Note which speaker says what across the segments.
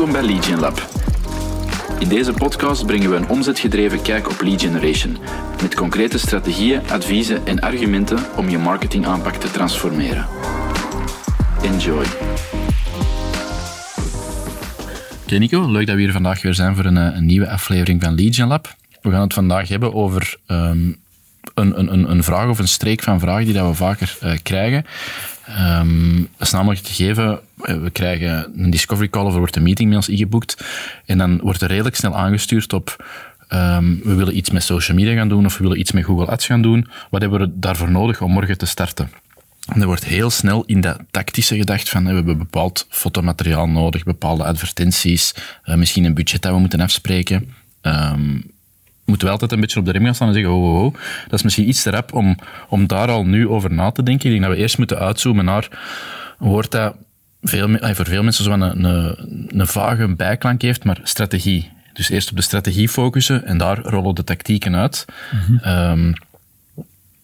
Speaker 1: Welkom bij Lead Lab. In deze podcast brengen we een omzetgedreven kijk op lead generation, met concrete strategieën, adviezen en argumenten om je marketingaanpak te transformeren. Enjoy. Oké Nico, leuk dat we hier vandaag weer zijn voor een, eh, nieuwe aflevering van Lead Gen Lab. We gaan het vandaag hebben over um, een, een, een vraag of een streek van vragen die dat we vaker uh, krijgen. Um, dat is namelijk het gegeven, eh, we krijgen een discovery call of er wordt een meeting met ons ingeboekt en dan wordt er redelijk snel aangestuurd op um, we willen iets met social media gaan doen of we willen iets met Google Ads gaan doen. Wat hebben we daarvoor nodig om morgen te starten? En er wordt heel snel in dat tactische gedacht van we hebben bepaald fotomateriaal nodig, bepaalde advertenties, uh, misschien een budget dat we moeten afspreken. Um, moeten we altijd een beetje op de rem gaan staan en zeggen, oh, oh, oh. dat is misschien iets te rap om, om daar al nu over na te denken. Ik denk dat we eerst moeten uitzoomen naar woord dat veel, voor veel mensen zo een, een, een vage bijklank heeft, maar strategie. Dus eerst op de strategie focussen en daar rollen de tactieken uit. Mm -hmm. um,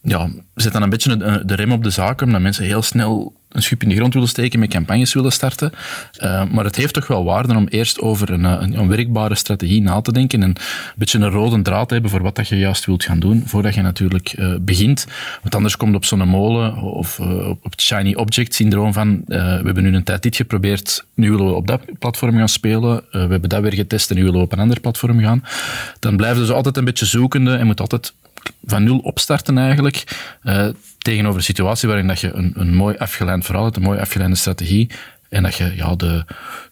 Speaker 1: ja, zet dan een beetje de rem op de zaken, omdat mensen heel snel een schub in de grond willen steken, met campagnes willen starten. Uh, maar het heeft toch wel waarde om eerst over een, een, een, werkbare strategie na te denken en een beetje een rode draad te hebben voor wat dat je juist wilt gaan doen, voordat je natuurlijk uh, begint. Want anders komt op zo'n molen of op het shiny object syndroom van we hebben nu een tijd dit geprobeerd, nu willen we op dat platform gaan spelen, we hebben dat weer getest en nu willen we op een ander platform gaan. Dan blijven ze dus altijd een beetje zoekende en moet altijd van nul opstarten eigenlijk, uh, tegenover een situatie waarin dat je een, een mooi afgeleid verhaal hebt, een mooi afgeleide strategie, en dat je ja, de,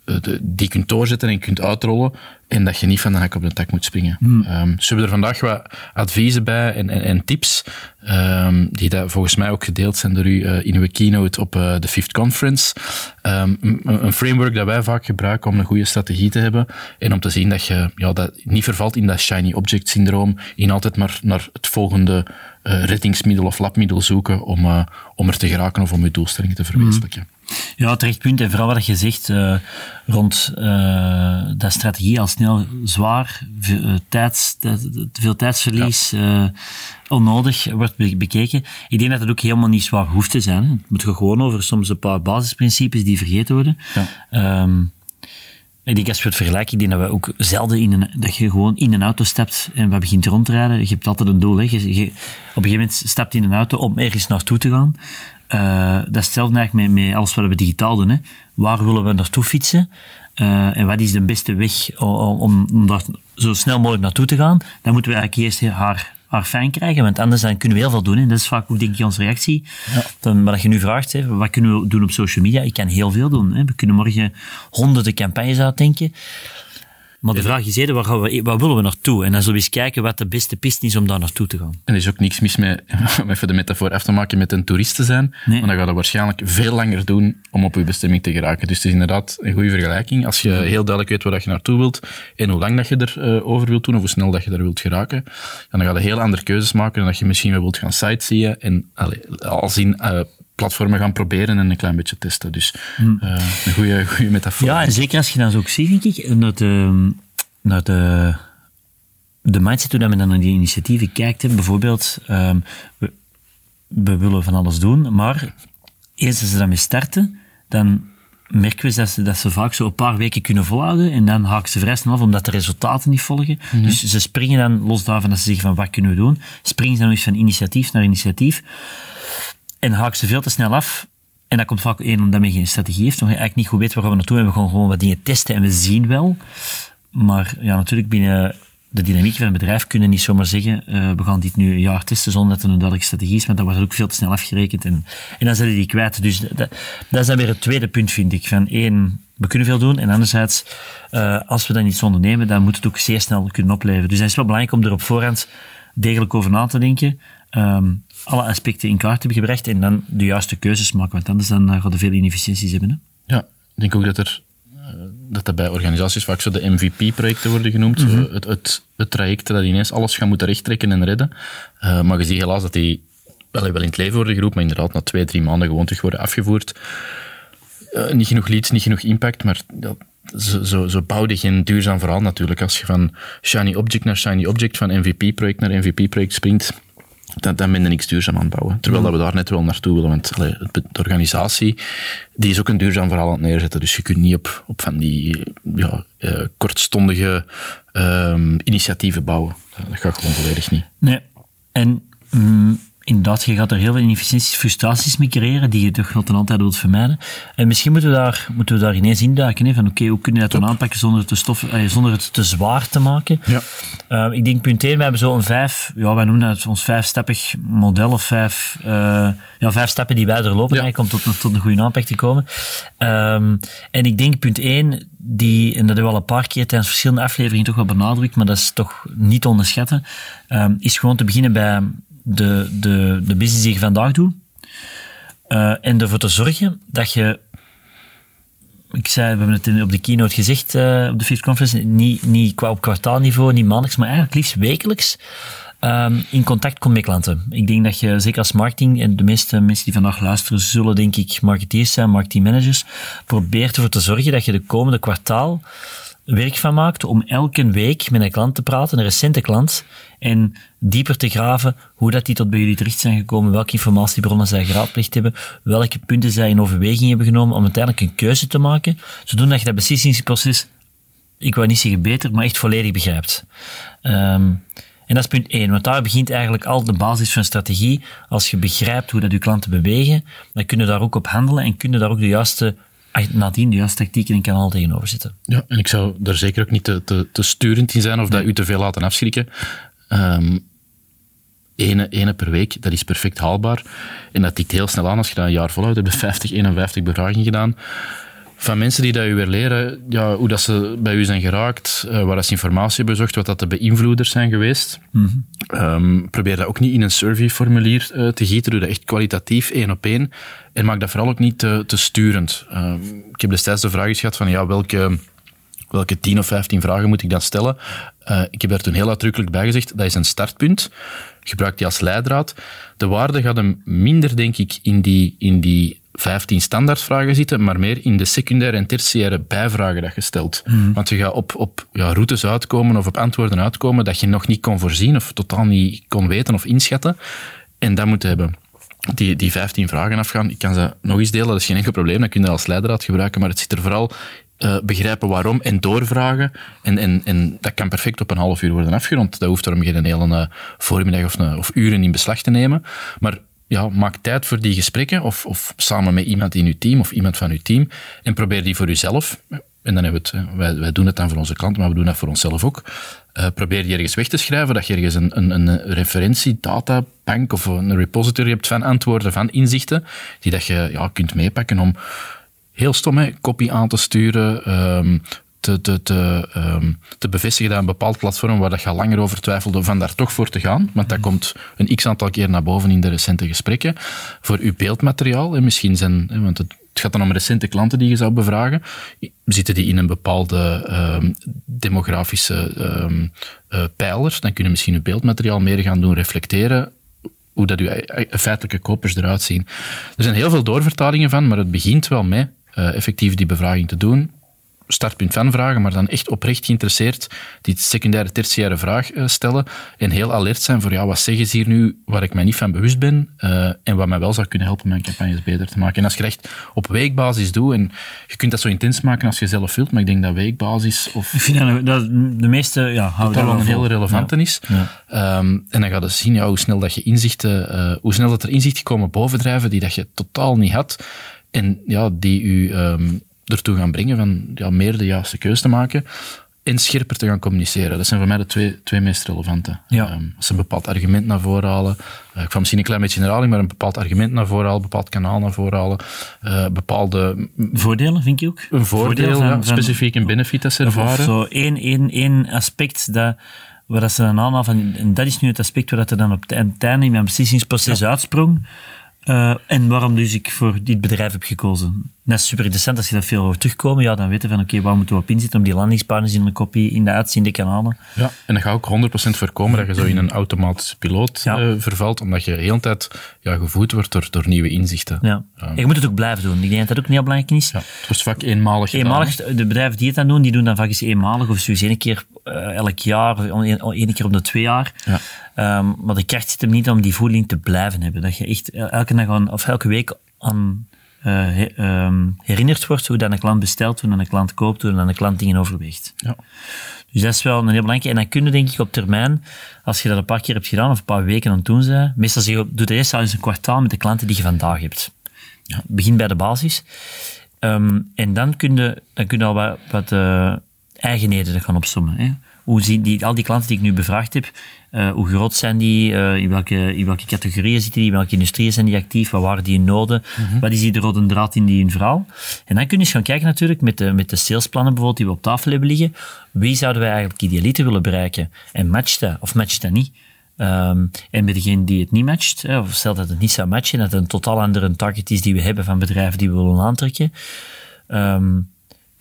Speaker 1: de, die kunt doorzetten en kunt uitrollen. En dat je niet van de hak op de tak moet springen. Hmm. Um, dus we hebben er vandaag wat adviezen bij en, en, en tips. Um, die dat volgens mij ook gedeeld zijn door u uh, in uw keynote op uh, de Fifth Conference. Um, een, een, framework dat wij vaak gebruiken om een goede strategie te hebben. En om te zien dat je ja, dat niet vervalt in dat shiny object syndroom. In altijd maar naar het volgende uh, reddingsmiddel of labmiddel zoeken om, om er te geraken of om je doelstellingen te verwezenlijken. Hmm.
Speaker 2: Ja, terecht punt. En vooral wat je zegt uh, rond uh, dat strategie al snel zwaar, veel, uh, tijds, veel tijdsverlies, ja. onnodig wordt bekeken. Ik denk dat het ook helemaal niet zwaar hoeft te zijn. Het moet gewoon over soms een paar basisprincipes die vergeten worden. Ja. Um, ik denk als we het vergelijken, ik denk dat we ook zelden in een, dat je gewoon in een auto stapt en wat begint rondrijden. Je hebt altijd een doel. Hè. Je, je, op een gegeven moment stapt in een auto om ergens naartoe te gaan. Uh, dat is hetzelfde eigenlijk met, met alles wat we digitaal doen. Hè. Waar willen we naartoe fietsen? Uh, en wat is de beste weg om, om, om daar zo snel mogelijk naartoe te gaan? Dan moeten we eigenlijk eerst haar, haar fijn krijgen, want anders dan kunnen we heel veel doen. En dat is vaak ook denk ik onze reactie. Ja. Dan, wat je nu vraagt, hè, wat kunnen we doen op social media? Ik kan heel veel doen. Hè. We kunnen morgen honderden campagnes uitdenken. Maar de vraag is eerder, waar, gaan we, waar willen we naartoe? En dan zullen we eens kijken wat de beste piste is om daar naartoe te gaan.
Speaker 1: En er is ook niks mis mee, om even de metafoor af te maken, met een toerist te zijn. Nee. Want dan gaat het waarschijnlijk veel langer doen om op je bestemming te geraken. Dus het is inderdaad een goede vergelijking. Als je heel duidelijk weet waar je naartoe wilt en hoe lang dat je erover uh, over wilt doen, of hoe snel dat je daar wilt geraken, dan ga je heel andere keuzes maken dan dat je misschien wel wilt gaan sightseeën en als in uh, platformen gaan proberen en een klein beetje testen. Dus hmm. uh, een goede, goede metafoor.
Speaker 2: Ja, en zeker als je dan zo ook ziet, denk ik, dat, uh, naar de, de mindset toen we dan naar die initiatieven kijkt, bijvoorbeeld, um, we, we, willen van alles doen, maar eerst als ze daarmee starten, dan merken we dat ze, dat ze vaak zo een paar weken kunnen volhouden en dan haken ze vrij snel af omdat de resultaten niet volgen. -hmm. Dus ze springen dan, los daarvan dat ze zeggen van wat kunnen we doen, springen ze dan eens van initiatief naar initiatief en haken ze veel te snel af. En dat komt vaak één omdat men geen strategie heeft, nog eigenlijk niet goed weet waar we naartoe en we gaan gewoon wat dingen testen en we zien wel. Maar ja, natuurlijk binnen de dynamiek van een bedrijf kunnen niet zomaar zeggen, uh, we gaan dit nu een jaar testen zonder dat er een duidelijke strategie is, maar dan wordt ook veel te snel afgerekend en, en dan zijn die kwijt. Dus dat, dat is dan weer het tweede punt, vind ik. Van één, we kunnen veel doen en anderzijds, uh, als we dan iets ondernemen, dan moet het ook zeer snel kunnen opleveren. Dus het is wel belangrijk om er op voorhand degelijk over na te denken. Um, alle aspecten in kaart hebben gebracht en dan de juiste keuzes maken, want anders dan uh, gaan we veel inefficiënties hebben. Hè?
Speaker 1: Ja, ik denk ook dat er dat dat bij organisaties vaak zo de MVP-projecten worden genoemd. Mm het, het, het, traject dat ineens alles gaat moeten rechttrekken en redden. Uh, maar je ziet helaas dat die wel, wel in het leven worden geroepen, maar inderdaad na twee, drie maanden gewoon terug worden afgevoerd. Uh, niet genoeg leads, niet genoeg impact, maar zo, zo, zo bouw je geen duurzaam verhaal natuurlijk. Als je van shiny object naar shiny object, van MVP-project naar MVP-project springt, dan, dan ben je niks duurzaam aan het bouwen. Terwijl dat we daar net wel naartoe willen. Want allee, de organisatie die is ook een duurzaam verhaal aan het neerzetten. Dus je kunt niet op, op van die ja, eh, kortstondige ehm, initiatieven bouwen. Dat, dat gaat gewoon volledig niet.
Speaker 2: Nee. En mm, inderdaad, je gaat er heel veel inefficiënties, frustraties mee creëren, die je toch wel ten altijd wilt vermijden. En misschien moeten we daar, moeten we daar ineens induiken, hè, van oké, hoe kun je dat dan aanpakken zonder het te, stof, eh, zonder het te zwaar te maken?
Speaker 1: Ja.
Speaker 2: Eh, ik denk punt 1, we hebben zo een vijf, ja, wij noemen dat ons vijfsteppig model of vijf, eh, ja, vijf stappen die wij doorlopen
Speaker 1: Ja.
Speaker 2: eigenlijk om tot, tot een goede aanpak te komen. Ehm, en ik denk punt 1, die, en dat hebben we al een paar keer tijdens verschillende afleveringen toch wel benadrukt, maar dat is toch niet te onderschatten, ehm, is gewoon te beginnen bij de, de, de business die je vandaag doet. Eh, en ervoor te zorgen dat je ik zei, we hebben het op de keynote gezegd, eh, op de Fifth Conference, niet, niet qua op kwartaalniveau, niet maandelijks, maar eigenlijk liefst wekelijks ehm, in contact komt met klanten. Ik denk dat je, zeker als marketing, en de meeste mensen die vandaag luisteren, zullen denk ik marketeers zijn, marketingmanagers, probeert ervoor te zorgen dat je de komende kwartaal werk van maakt om elke week met een klant te praten, een recente klant, en dieper te graven hoe dat die tot bij jullie terecht zijn gekomen, welke informatiebronnen zij geraadpleegd hebben, welke punten zij in overweging hebben genomen om uiteindelijk een keuze te maken, zodat je dat beslissingsproces, ik wou niet zeggen beter, maar echt volledig begrijpt. Ehm, en dat is punt één, want daar begint eigenlijk al de basis van strategie. Als je begrijpt hoe dat je klanten bewegen, dan kunnen daar ook op handelen en kunnen daar ook de juiste, nadien de juiste tactieken en kanaal tegenover zetten.
Speaker 1: Ja, en ik zou er zeker ook niet te, te, te sturend in zijn of dat u te veel laten afschrikken. Ehm ene, ene per week, dat is perfect haalbaar. En dat tikt heel snel aan als je dat een jaar volhoudt. We hebben 50, 51 bevragingen gedaan. Van mensen die dat u weer leren, ja, hoe dat ze bij u zijn geraakt, eh, waar dat ze informatie hebben bezocht, wat dat de beïnvloeders zijn geweest. Ehm, probeer dat ook niet in een surveyformulier eh, te gieten. Doe dat echt kwalitatief, één op één. En maak dat vooral ook niet te, te sturend. Ehm, ik heb destijds de vraag eens gehad van, ja, welke welke 10 of 15 vragen moet ik dan stellen? Eh, ik heb daar toen heel uitdrukkelijk bij gezegd, dat is een startpunt. Gebruik die als leidraad. De waarde gaat hem minder, denk ik, in die, in die 15 standaardvragen zitten, maar meer in de secundaire en tertiaire bijvragen dat je stelt. Want je gaat op, op ja, routes uitkomen of op antwoorden uitkomen dat je nog niet kon voorzien of totaal niet kon weten of inschatten. En dat moet hebben die, die 15 vragen afgaan. Ik kan ze nog eens delen, dat is geen enkel probleem. Dan kun je dat als leidraad gebruiken, maar het zit er vooral eh, begrijpen waarom en doorvragen. En, en, en dat kan perfect op een half uur worden afgerond. Dat hoeft daarom geen hele eh, voormiddag of, een- of uren in beslag te nemen. Maar ja, maak tijd voor die gesprekken, of, of samen met iemand in uw team of iemand van uw team, en probeer die voor uzelf. En dan hebben we het, eh, wij, wij doen het dan voor onze klanten, maar we doen dat voor onszelf ook. Eh, probeer die ergens weg te schrijven, dat je ergens een, een, een referentie, databank of een repository hebt van antwoorden, van inzichten, die dat je ja, kunt meepakken om heel stom, hè, copy aan te sturen, ehm, te, te, te, ehm, te bevestigen dat een bepaald platform waar dat je langer over twijfelde, van daar toch voor te gaan. Want dat komt een x-aantal keer naar boven in de recente gesprekken. Voor uw beeldmateriaal, en misschien zijn, hè, want het, gaat dan om recente klanten die je zou bevragen, zitten die in een bepaalde ehm, demografische ehm eh, pijler, dan kunnen misschien uw beeldmateriaal meer gaan doen reflecteren hoe dat uw feitelijke kopers eruit zien. Er zijn heel veel doorvertalingen van, maar het begint wel met eh, effectief die bevraging te doen. Startpunt van vragen, maar dan echt oprecht geïnteresseerd die secundaire, tertiaire vraag eh, stellen en heel alert zijn voor ja, wat zeggen ze hier nu waar ik mij niet van bewust ben eh, en wat mij wel zou kunnen helpen mijn campagnes beter te maken. En als je echt op weekbasis doet, en je kunt dat zo intens maken als je zelf wilt, maar ik denk dat weekbasis of
Speaker 2: Ik vind dat, dat de meeste, ja,
Speaker 1: dat wel een heel relevante is.
Speaker 2: Ja.
Speaker 1: Ehm, en dan ga je zien ja, hoe, snel dat je inzichten, eh, hoe snel dat er inzichten komen bovendrijven die dat je totaal niet had. En ja, die u ehm, ertoe gaan brengen van ja, meer de juiste keuze te maken. En scherper te gaan communiceren. Dat zijn voor mij de twee, twee meest relevante.
Speaker 2: Ja.
Speaker 1: Ehm, als ze een bepaald argument naar voren halen. eh, ik ga misschien een klein beetje in herhaling, maar een bepaald argument naar voren halen, een bepaald kanaal naar voren halen. eh, bepaalde
Speaker 2: Voordelen, vind je ook?
Speaker 1: een voordeel,
Speaker 2: van-
Speaker 1: ja,
Speaker 2: van-
Speaker 1: specifiek een benefit dat ze ervaren.
Speaker 2: zo één, één, één aspect dat, waar dat ze dan aanhalen van, en dat is nu het aspect waar dat er dan op het einde in mijn beslissingsproces uitsprong. Eh, en waarom dus ik voor dit bedrijf heb gekozen. Dat is super interessant als je daar veel over terugkomen. Ja, dan weten we van oké, waar moeten we op inzetten om die landingspartners in de kopie, in de uitziende kanalen.
Speaker 1: Ja, en dan ga ook 100% voorkomen dat je zo in een automatische piloot
Speaker 2: Ja.
Speaker 1: eh, vervalt, omdat je de hele tijd ja, gevoed wordt door, door nieuwe inzichten.
Speaker 2: Ja. je moet het ook blijven doen. Ik denk dat dat ook niet heel belangrijk is.
Speaker 1: Ja, het wordt vaak eenmalig gedaan.
Speaker 2: Eenmalig, de bedrijven die het dan doen, die doen dan vaak eens eenmalig of zoiets één keer uh, elk jaar, of één keer om de twee jaar. Ja. Um, maar de kracht zit hem niet om die voeding te blijven hebben. Dat je echt elke dag aan, of elke week aan uh, um, herinnerd wordt hoe dan een klant bestelt, hoe dan een klant koopt, hoe dan een klant dingen overweegt. Ja. Dus dat is wel een heel belangrijk. En dan kun je denk ik op termijn, als je dat een paar keer hebt gedaan, of een paar weken aan het doen bent, meestal zeg je, doe eerst al eens een kwartaal met de klanten die je vandaag hebt. Ja. Begin bij de basis. Um, en dan kun je, dan kun je al wat, wat uh, eigenheden gaan opzommen. Hè. Hoe zien die, al die klanten die ik nu bevraagd heb, uh, hoe groot zijn die? Uh, in, welke, in welke categorieën zitten die? In welke industrieën zijn die actief? Wat waren die noden? Mm -hmm. Wat is die de rode draad in die in verhaal? En dan kun je eens gaan kijken natuurlijk met de, met de salesplannen bijvoorbeeld die we op tafel hebben liggen. Wie zouden wij eigenlijk idealiter willen bereiken? En matcht dat of matcht dat niet? Um, en bij degene die het niet matcht, of stel dat het niet zou matchen, dat het een totaal andere target is die we hebben van bedrijven die we willen aantrekken. Um,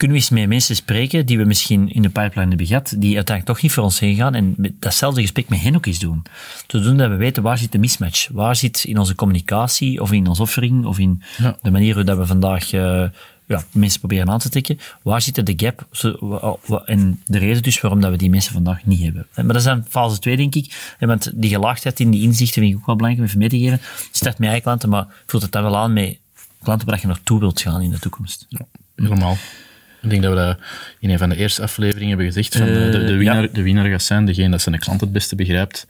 Speaker 2: kunnen we eens met mensen spreken die we misschien in de pipeline hebben gehad, die uiteindelijk toch niet voor ons heen gaan en datzelfde gesprek met hen ook eens doen. Zodat we weten waar zit de mismatch, waar zit in onze communicatie of in onze offering of in de manier hoe dat we vandaag uh, ja, mensen proberen aan te trekken, waar zit de gap en de reden dus waarom dat we die mensen vandaag niet hebben. Maar dat is dan fase 2, denk ik. Want die gelaagdheid in die inzichten vind ik ook wel belangrijk om even mee te geven. Start met eigen klanten, maar voelt het dan wel aan met klanten waar je naartoe wilt gaan in de toekomst.
Speaker 1: Ja, helemaal. Ik denk dat we dat in een van de eerste afleveringen hebben gezegd. Van de, de, de, winnaar, de winnaar gaat zijn degene dat zijn klant het beste begrijpt.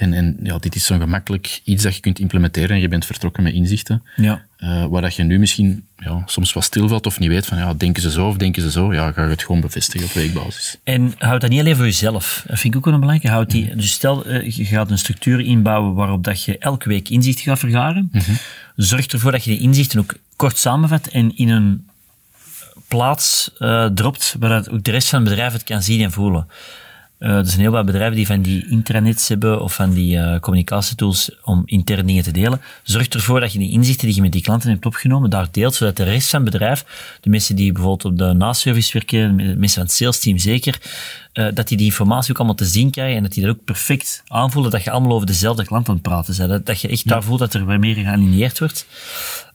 Speaker 1: En, en ja, dit is zo'n gemakkelijk iets dat je kunt implementeren en je bent vertrokken met inzichten. Ja. Uh, waar dat je nu misschien ja, soms wat stilvalt of niet weet van ja, denken ze zo of denken ze zo, ja, ga je het gewoon bevestigen op weekbasis.
Speaker 2: En houd dat niet alleen voor jezelf. Dat vind ik ook wel een belangrijke. Houd die, dus stel, uh, je gaat een structuur inbouwen waarop dat je elke week inzichten gaat vergaren. Mm -hmm. Zorg ervoor dat je die inzichten ook kort samenvat en in een plaats uh, dropt waar ook de rest van het bedrijf het kan zien en voelen. Uh, er zijn heel wat bedrijven die van die intranets hebben of van die uh, communicatietools om interne dingen te delen. Zorg ervoor dat je die inzichten die je met die klanten hebt opgenomen, daar deelt, zodat de rest van het bedrijf, de mensen die bijvoorbeeld op de naservice werken, de mensen van het sales team zeker, uh, dat die die informatie ook allemaal te zien krijgen en dat die dat ook perfect aanvoelen, dat je allemaal over dezelfde klant aan het praten bent. Dat, dat je echt ja. daar voelt dat er meer gealineerd wordt.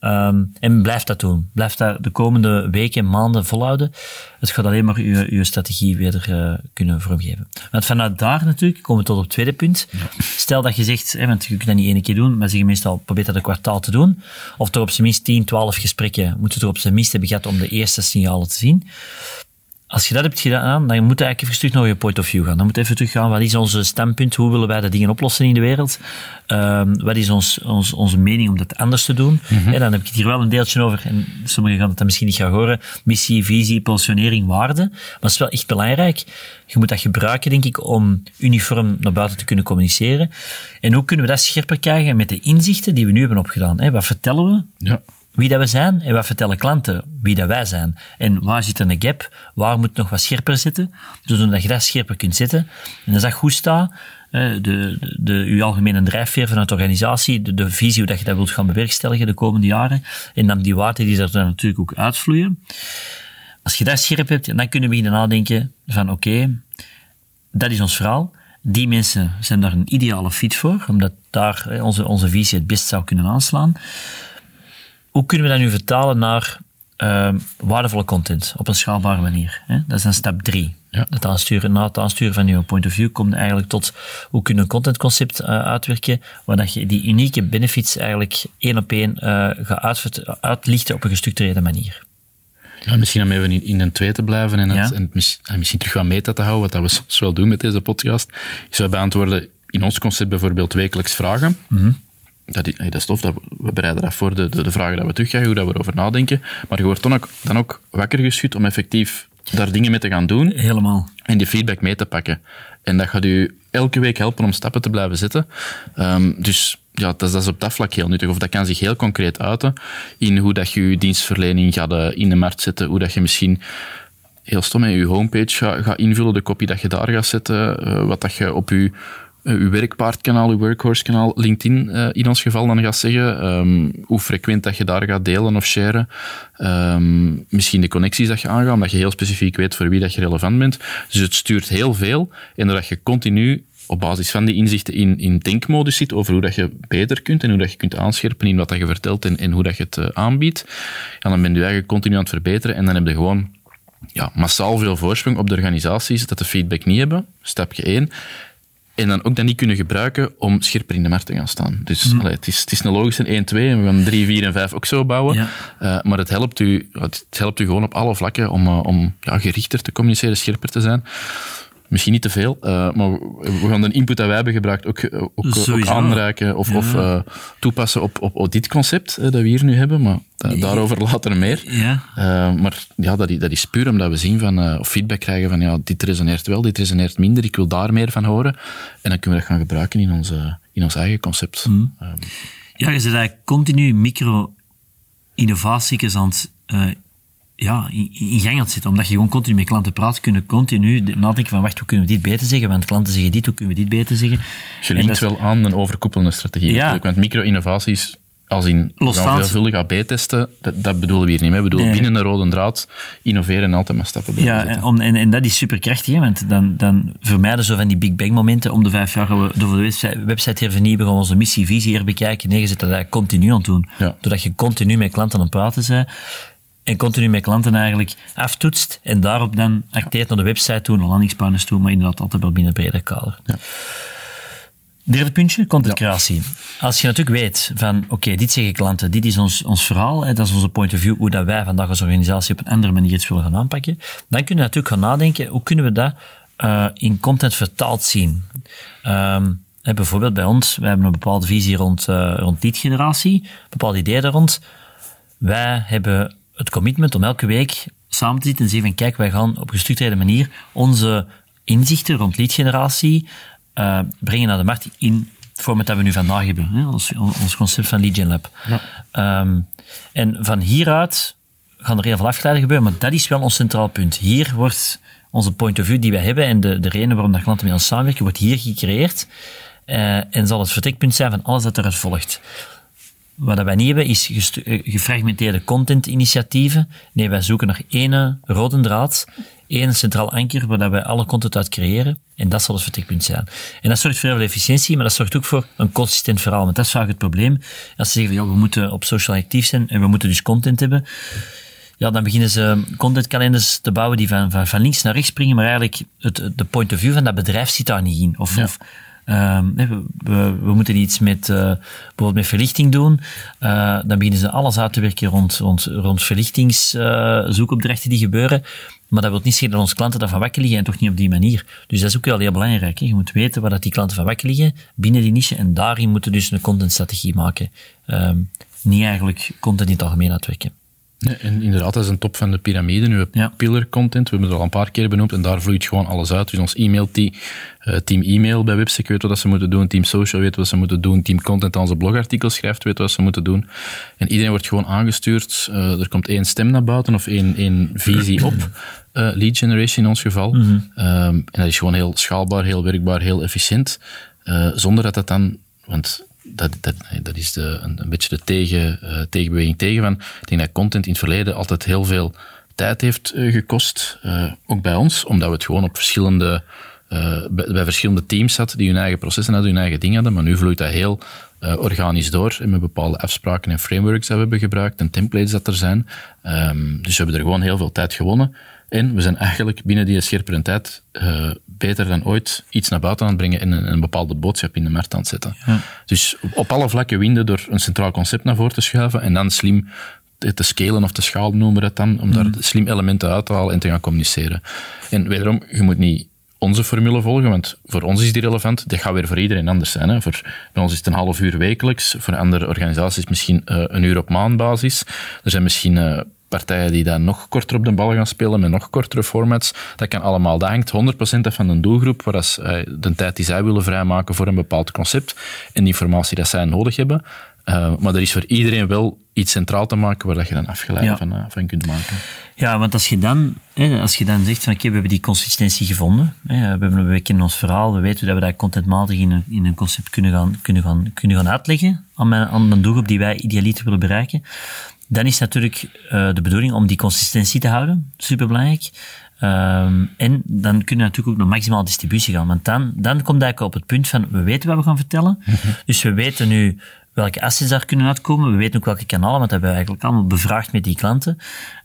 Speaker 2: Um, en blijf dat doen. Blijf dat de komende weken en maanden volhouden. Het gaat alleen maar je, je strategie weer uh, kunnen vormgeven. Want vanuit daar natuurlijk komen we tot op het tweede punt. Ja. Stel dat je zegt, hè, want je kunt dat niet één keer doen, maar zeg je meestal probeer dat een kwartaal te doen. Of toch op zijn minst 10, 12 gesprekken moet je er op zijn minst hebben gehad om de eerste signalen te zien als je dat hebt gedaan, dan moet je eigenlijk even terug naar je point of view gaan. Dan moet je even terug gaan, wat is onze standpunt? Hoe willen wij de dingen oplossen in de wereld? Um, wat is ons, ons, onze mening om dat anders te doen? Mm -hmm. En dan heb ik het hier wel een deeltje over, en sommigen gaan het dan misschien niet gaan horen, missie, visie, positionering, waarde. Maar het is wel echt belangrijk. Je moet dat gebruiken, denk ik, om uniform naar buiten te kunnen communiceren. En hoe kunnen we dat scherper krijgen met de inzichten die we nu hebben opgedaan? Hè? Wat vertellen we? Ja wie dat we zijn en wat vertellen klanten wie dat wij zijn. En waar zit er een gap? Waar moet nog wat scherper zitten? Zodat je dat scherper kunt zetten. En als dat goed staat, de, de, de, uw algemene drijfveer vanuit de organisatie, de, de visie hoe dat je dat wilt gaan bewerkstelligen de komende jaren, en dan die waarden die dan natuurlijk ook uitvloeien. Als je dat scherp hebt, dan kunnen we beginnen nadenken van oké, dat is ons verhaal. Die mensen zijn daar een ideale fit voor, omdat daar onze, onze visie het best zou kunnen aanslaan hoe kunnen we dat nu vertalen naar uh, waardevolle content op een schaalbare manier? Hè? Dat is dan stap drie. Ja. Het aansturen, na het aansturen van je point of view komt eigenlijk tot hoe kun je een contentconcept uh, uitwerken, waar dat je die unieke benefits eigenlijk één op één uh, gaat uitlichten op een gestructureerde manier.
Speaker 1: Ja, misschien om even in, in een twee te blijven en, het, ja. en, misschien terug wat meta te houden, wat we soms wel doen met deze podcast. Ik zou beantwoorden in ons concept bijvoorbeeld wekelijks vragen. Mm -hmm dat, dat is tof, dat we bereiden dat voor, de, de, de vragen dat we terugkrijgen, hoe dat we erover nadenken. Maar je wordt dan ook, dan ook wakker geschud om effectief daar dingen mee te gaan doen.
Speaker 2: Helemaal.
Speaker 1: En die feedback mee te pakken. En dat gaat u elke week helpen om stappen te blijven zetten. Um, dus ja, dat is, dat is op dat vlak heel nuttig. Of dat kan zich heel concreet uiten in hoe dat je je dienstverlening gaat uh, in de markt zetten, hoe dat je misschien heel stom in je homepage gaat, gaat invullen, de kopie dat je daar gaat zetten, uh, wat dat je op je uw werkpaardkanaal, uw workhorse-kanaal, LinkedIn uh, in ons geval dan gaat zeggen, um, hoe frequent dat je daar gaat delen of sharen, um, misschien de connecties dat je aangaat, omdat je heel specifiek weet voor wie dat je relevant bent. Dus het stuurt heel veel en doordat je continu op basis van die inzichten in, in denkmodus zit over hoe dat je beter kunt en hoe dat je kunt aanscherpen in wat dat je vertelt en, en hoe dat je het uh, aanbiedt, ja, dan ben je eigenlijk continu aan het verbeteren en dan heb je gewoon ja, massaal veel voorsprong op de organisaties dat de feedback niet hebben, stapje 1. En dan ook dat niet kunnen gebruiken om scherper in de markt te gaan staan. Dus mm. allee, het, is, het is een logische 1-2 en we gaan 3, 4 en 5 ook zo bouwen. Ja. Uh, maar het helpt, u, het helpt u gewoon op alle vlakken om, uh, om ja, gerichter te communiceren, scherper te zijn. Misschien niet te veel, uh, maar we gaan de input dat wij hebben gebruikt ook, ook, ook aanreiken of, ja. of uh, toepassen op, op, op dit concept uh, dat we hier nu hebben. Maar da daarover later meer.
Speaker 2: Ja.
Speaker 1: maar ja, dat, dat is puur omdat we zien van, of feedback krijgen van ja, dit resoneert wel, dit resoneert minder, ik wil daar meer van horen. En dan kunnen we dat gaan gebruiken in, onze, in ons eigen concept.
Speaker 2: Mm. Um. Ja, je zit eigenlijk continu micro-innovaties aan het ja, in, in gang aan zitten. Omdat je gewoon continu met klanten praat, kunnen continu nadenken van wacht, hoe kunnen we dit beter zeggen? Want klanten zeggen dit, hoe kunnen we dit beter zeggen?
Speaker 1: Je linkt wel aan een overkoepelende strategie. Ja. Want micro-innovaties, als in veelvuldig AB-testen, dat, dat bedoelen we hier niet mee. We bedoelen nee. binnen een rode draad innoveren en altijd maar stappen
Speaker 2: Ja, en, om, en, en, dat is superkrachtig, want dan, dan vermijden zo van die big bang momenten. Om de vijf jaar gaan we de website, website hervernieuwen, gaan we onze missie, visie herbekijken. Nee, je zit dat continu aan het doen.
Speaker 1: Ja.
Speaker 2: Doordat je continu met klanten aan het praten bent en continu met klanten eigenlijk aftoetst en daarop dan acteert naar de website toe, naar landingspanes toe, maar inderdaad altijd wel binnen breder kader.
Speaker 1: Ja.
Speaker 2: Derde puntje, contentcreatie. Als je natuurlijk weet van, oké, okay, dit zeggen klanten, dit is ons, ons verhaal, hè, dat is onze point of view, hoe dat wij vandaag als organisatie op een andere manier iets willen gaan aanpakken, dan kun je natuurlijk gaan nadenken, hoe kunnen we dat uh, in content vertaald zien? Um, hè, bijvoorbeeld bij ons, wij hebben een bepaalde visie rond, uh, rond leadgeneratie, een bepaald idee daar rond. Wij hebben het commitment om elke week samen te zitten en zeggen van kijk, wij gaan op een gestructureerde manier onze inzichten rond leadgeneratie uh, brengen naar de markt in het format dat we nu vandaag hebben. Hè, ons, ons concept van Lead Gen Lab.
Speaker 1: Ja.
Speaker 2: Um, en van hieruit gaan er heel veel afgeleiden gebeuren, maar dat is wel ons centraal punt. Hier wordt onze point of view die wij hebben en de, de reden waarom dat klanten met ons samenwerken, wordt hier gecreëerd. Uh, en zal het vertrekpunt zijn van alles dat eruit volgt. Wat wij niet hebben, is eh, gefragmenteerde content-initiatieven. Nee, wij zoeken naar één rode draad, één centraal anker waar wij alle content uit creëren. En dat zal het vertrekpunt zijn. En dat zorgt voor heel veel efficiëntie, maar dat zorgt ook voor een consistent verhaal. Want dat is vaak het probleem. Als ze zeggen, ja, we moeten op social actief zijn en we moeten dus content hebben. Ja, dan beginnen ze contentkalenders te bouwen die van, van, van links naar rechts springen, maar eigenlijk het, de point of view van dat bedrijf zit daar niet in. Of,
Speaker 1: ja.
Speaker 2: of we, we, we, moeten iets met, uh, bijvoorbeeld met verlichting doen. Uh, dan beginnen ze alles uit te werken rond, rond, rond verlichtingszoekopdrachten die gebeuren. Maar dat wil niet zeggen dat onze klanten daarvan wakker liggen en toch niet op die manier. Dus dat is ook wel heel belangrijk. Hè? Je moet weten waar dat die klanten van wakker liggen binnen die niche en daarin moeten we dus een contentstrategie maken. Um, niet eigenlijk content in het algemeen uitwerken.
Speaker 1: Nee, en inderdaad, dat is een top van de piramide. Nu,
Speaker 2: ja.
Speaker 1: pillar content, we hebben het al een paar keer benoemd, en daar vloeit gewoon alles uit. Dus ons e-mail, team, uh, team e-mail bij Websec weet wat ze moeten doen, team social weet wat ze moeten doen, team content aan onze blogartikels schrijft weet wat ze moeten doen. En iedereen wordt gewoon aangestuurd. Uh, er komt één stem naar buiten of één, één visie op. Uh, lead generation in ons geval.
Speaker 2: Mm -hmm.
Speaker 1: um, en dat is gewoon heel schaalbaar, heel werkbaar, heel efficiënt. zonder dat dat dan, want dat, dat, dat is de, een, beetje de tegen, uh, tegenbeweging tegen van. Ik denk dat content in het verleden altijd heel veel tijd heeft uh, gekost, uh, ook bij ons, omdat we het gewoon op verschillende, bij, bij, verschillende teams hadden die hun eigen processen hadden, hun eigen dingen hadden, maar nu vloeit dat heel organisch door en met bepaalde afspraken en frameworks dat we hebben gebruikt en templates dat er zijn. Um, dus we hebben er gewoon heel veel tijd gewonnen. En we zijn eigenlijk binnen die scherpere tijd uh, beter dan ooit iets naar buiten aan het brengen en een, een bepaalde boodschap in de markt aan het zetten.
Speaker 2: Ja.
Speaker 1: Dus op alle vlakken winnen door een centraal concept naar voren te schuiven en dan slim te scalen of te schalen noemen we het dan, om daar slim elementen uit te halen en te gaan communiceren. En wederom, je moet niet onze formule volgen, want voor ons is die relevant. Dat gaat weer voor iedereen anders zijn. Hè. Voor bij ons is het een half uur wekelijks, voor andere organisaties misschien uh, een uur op maandbasis. Er zijn misschien uh, partijen die dan nog korter op de bal gaan spelen, met nog kortere formats. Dat kan allemaal. Dat hangt 100% af van de doelgroep, waar als, uh, de tijd die zij willen vrijmaken voor een bepaald concept en de informatie dat zij nodig hebben. Uh, maar er is voor iedereen wel iets centraal te maken waar dat je dan afgeleid
Speaker 2: ja.
Speaker 1: van, uh, van kunt maken.
Speaker 2: Ja, want als je dan, hè, als je dan zegt van oké, okay, we hebben die consistentie gevonden, hè, we, hebben, we kennen ons verhaal, we weten dat we dat contentmatig in een, in een concept kunnen gaan, kunnen gaan, kunnen gaan uitleggen aan, mijn, aan een doelgroep die wij idealiter willen bereiken, dan is natuurlijk uh, de bedoeling om die consistentie te houden. Superbelangrijk. Ehm, en dan kunnen we natuurlijk ook naar maximaal distributie gaan. Want dan, dan komt eigenlijk op het punt van, we weten wat we gaan vertellen. Dus we weten nu welke assets daar kunnen uitkomen. We weten ook welke kanalen, want dat hebben we eigenlijk allemaal bevraagd met die klanten.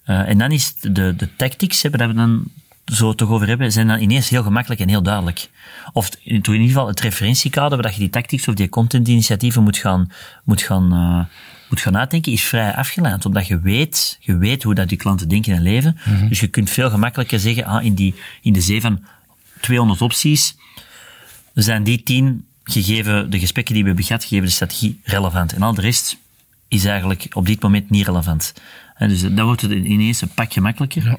Speaker 2: Uh, en dan is de, de tactics, hebben we dan zo toch over hebben, zijn dan ineens heel gemakkelijk en heel duidelijk. Of in ieder geval het referentiekader waar je die tactics of die contentinitiatieven moet gaan, moet gaan, uh, moet gaan nadenken, is vrij afgeleid. Omdat je weet, je weet hoe dat die klanten denken en leven. Mm -hmm. Dus je kunt veel gemakkelijker zeggen, ah, in, die, in de zee van 200 opties, zijn die 10 gegeven de gesprekken die we hebben gehad, gegeven de strategie, relevant. En al de rest is eigenlijk op dit moment niet relevant. En dus dan wordt het ineens een pak gemakkelijker. Ja.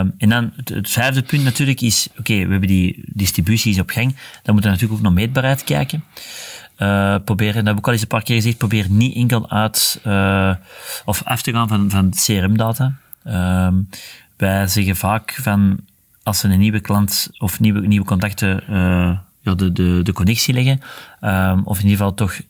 Speaker 2: Um, en dan het, het, vijfde punt natuurlijk is, oké, okay, we hebben die distributies op gang, dan moeten we natuurlijk ook naar meetbaarheid kijken. Uh, proberen, dat heb ik al eens een paar keer gezegd, probeer niet enkel uit uh, of af te gaan van, van CRM-data. Um, wij zeggen vaak van, als we een nieuwe klant of nieuwe, nieuwe contacten uh, ja, de, de, de connectie leggen, um, of in ieder geval toch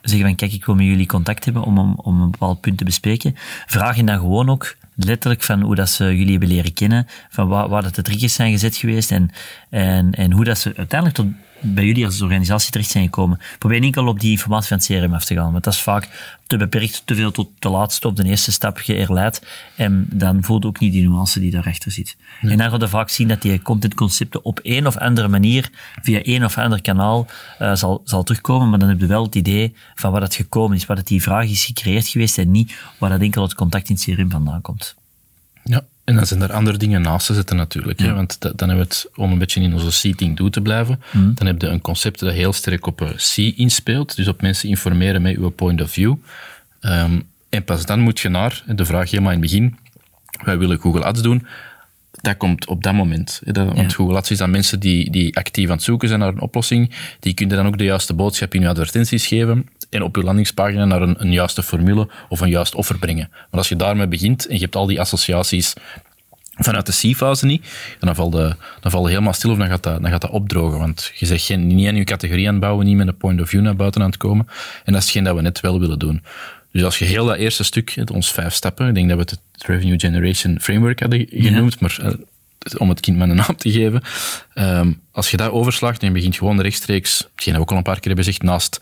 Speaker 2: zeggen van, kijk, ik wil met jullie contact hebben om, om, om een bepaald punt te bespreken, vraag je dan gewoon ook letterlijk van hoe dat ze jullie hebben leren kennen, van waar, waar dat de triggers zijn gezet geweest en, en, en hoe dat ze uiteindelijk tot bij jullie als organisatie terecht zijn gekomen. Probeer niet al op die informatie van het CRM af te gaan, want dat is vaak te beperkt, te veel tot de laatste op de eerste stap geërleid. En dan voelt ook niet die nuance die daarachter zit. En dan ga je vaak zien dat die contentconcepten op een of andere manier, via een of ander kanaal, uh, zal, zal terugkomen. Maar dan heb je wel het idee van waar dat gekomen is, waar dat die vraag is gecreëerd geweest en niet waar dat enkel het contact in het CRM vandaan komt.
Speaker 1: En dan zijn er andere dingen naast te zetten natuurlijk. Ja. Hè? Want dan hebben we het, om een beetje in onze seating do te blijven, mm. dan heb je een concept dat heel sterk op C inspeelt. Dus op mensen informeren met uw point of view. Um, en pas dan moet je naar, de vraag helemaal in het begin, wij willen Google Ads doen. Dat komt op dat moment. Hè? Dat, want. Google Ads is dan mensen die, die actief aan het zoeken zijn naar een oplossing. Die kunnen dan ook de juiste boodschap in je advertenties geven en op je landingspagina naar een, een juiste formule of een juist offer brengen. Maar als je daarmee begint en je hebt al die associaties vanuit de C-fase niet, dan valt de, dan valt helemaal stil of dan gaat, dat, dan gaat dat opdrogen. Want je zegt geen, niet aan je categorie aan het bouwen, niet met een point of view naar buiten aan het komen. En dat is hetgeen dat we net wel willen doen. Dus als je heel dat eerste stuk, ons vijf stappen, ik denk dat we het het Revenue Generation Framework hadden genoemd, ja. maar uh, om het kind met een naam te geven. Um, als je dat overslaagt en je begint gewoon rechtstreeks, hetgeen dat we ook al een paar keer hebben gezegd, naast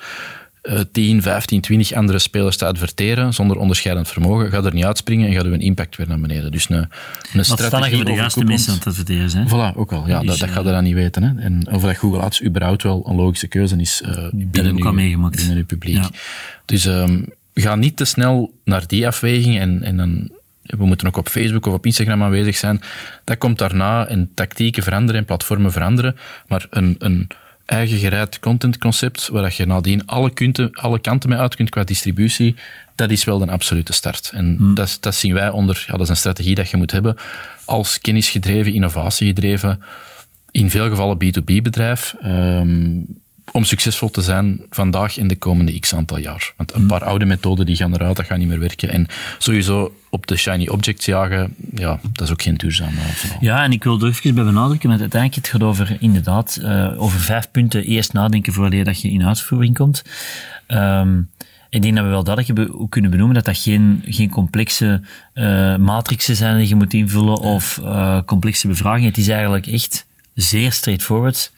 Speaker 1: uh, 10, 15, 20 andere spelers te adverteren zonder onderscheidend vermogen, gaat er niet uitspringen en gaat uw impact weer naar beneden. Dus een, een
Speaker 2: strategie voor de juiste mensen aan het adverteren zijn.
Speaker 1: Voilà, ook al. Ja, dus, dat, dat gaat er dan niet weten. Hè. En of dat Google Ads überhaupt wel een logische keuze is uh, binnen,
Speaker 2: uw,
Speaker 1: binnen uw publiek. Ja. Dus um, ga niet te snel naar die afweging en, en dan we moeten ook op Facebook of op Instagram aanwezig zijn. Dat komt daarna en tactieken veranderen en platformen veranderen. Maar een, een eigen gereid contentconcept, waar je nadien alle, kunten, alle kanten mee uit kunt qua distributie, dat is wel een absolute start. En hmm. dat, dat zien wij onder, ja, dat is een strategie dat je moet hebben als kennisgedreven, innovatiegedreven, in veel gevallen B2B bedrijf. Um, om succesvol te zijn vandaag en de komende x aantal jaar. Want een paar oude methoden die gaan eruit, dat gaat niet meer werken. En sowieso op de shiny objects jagen, ja, dat is ook geen duurzaam verhaal.
Speaker 2: Ja, en ik wil er even bij benadrukken, want uiteindelijk het gaat over, inderdaad, uh, over vijf punten eerst nadenken voordat dat je in uitvoering komt. Um, ik denk dat we wel duidelijk kunnen benoemen dat dat geen, geen complexe uh, matrixen zijn die je moet invullen of uh, complexe bevragingen. Het is eigenlijk echt zeer straightforward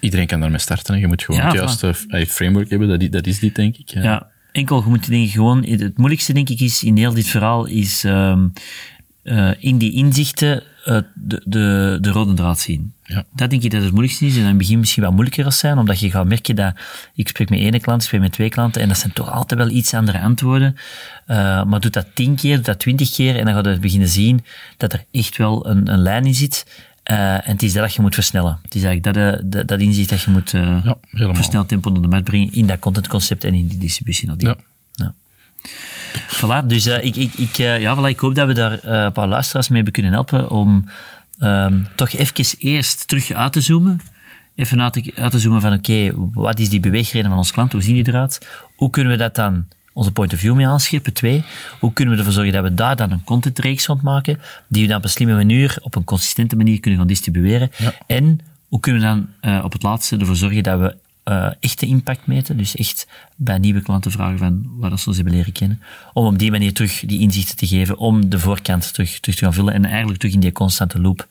Speaker 1: iedereen kan daarmee starten. Je moet gewoon ja, het juiste framework hebben. Dat, dat is dit, denk ik.
Speaker 2: Ja, ja enkel, je moet denk gewoon... Het moeilijkste, denk ik, is in heel dit verhaal, is um, uh, in die inzichten uh, de, de, de rode draad zien. Ja. Dat denk ik dat het moeilijkste is. En in het begin misschien wat moeilijker zal zijn, omdat je gaat merken dat... Ik spreek met één klant, ik spreek met twee klanten, en dat zijn toch altijd wel iets andere antwoorden. Uh, maar doe dat tien keer, doe dat twintig keer, en dan gaat je beginnen zien dat er echt wel een, een lijn in zit. Uh, en het is dat, dat je moet versnellen. Het is eigenlijk dat, uh, dat, dat inzicht dat je moet uh, ja, versneld tempo naar de markt brengen in dat contentconcept en in die distributie. Ja. ja. Voilà, dus ik, ik, ik, ja, voilà, ik hoop dat we daar een paar luisteraars mee hebben kunnen helpen om um, toch even eerst terug uit te zoomen. Even uit te, uit te zoomen van oké, okay, wat is die beweegreden van ons klant? Hoe zien die eruit? Hoe kunnen we dat dan onze point of view mee aanscherpen. Twee, hoe kunnen we ervoor zorgen dat we daar dan een contentreeks van maken, die we dan op een slimme manier, op een consistente manier kunnen gaan distribueren. Ja. En hoe kunnen we dan uh, op het laatste ervoor zorgen dat we uh, echte impact meten. Dus echt bij nieuwe klanten vragen van wat ze ons hebben leren kennen. Om op die manier terug die inzichten te geven, om de voorkant terug, terug te gaan vullen en eigenlijk terug in die constante loop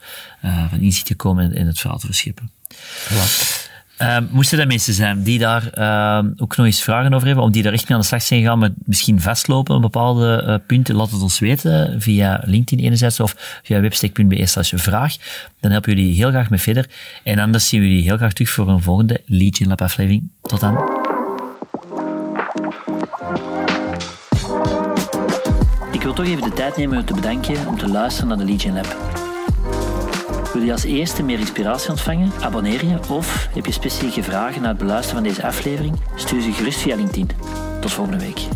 Speaker 2: uh, van inzicht te komen en, en het verhaal te verschippen. Voilà. Uh, moesten er mensen zijn die daar uh, ook nog eens vragen over hebben, om die daar echt mee aan de slag zijn gegaan, met misschien vastlopen op bepaalde uh, punten, laat het ons weten via LinkedIn enerzijds of via webstack.be slash vraag. Dan helpen jullie heel graag mee verder. En anders zien we jullie heel graag terug voor een volgende Legion Lab aflevering. Tot dan. Ik wil toch even de tijd nemen om te bedanken om te luisteren naar de Legion Lab. Wil je als eerste meer inspiratie ontvangen? Abonneer je of heb je specifieke vragen na het beluisteren van deze aflevering? Stuur ze gerust via LinkedIn. Tot volgende week.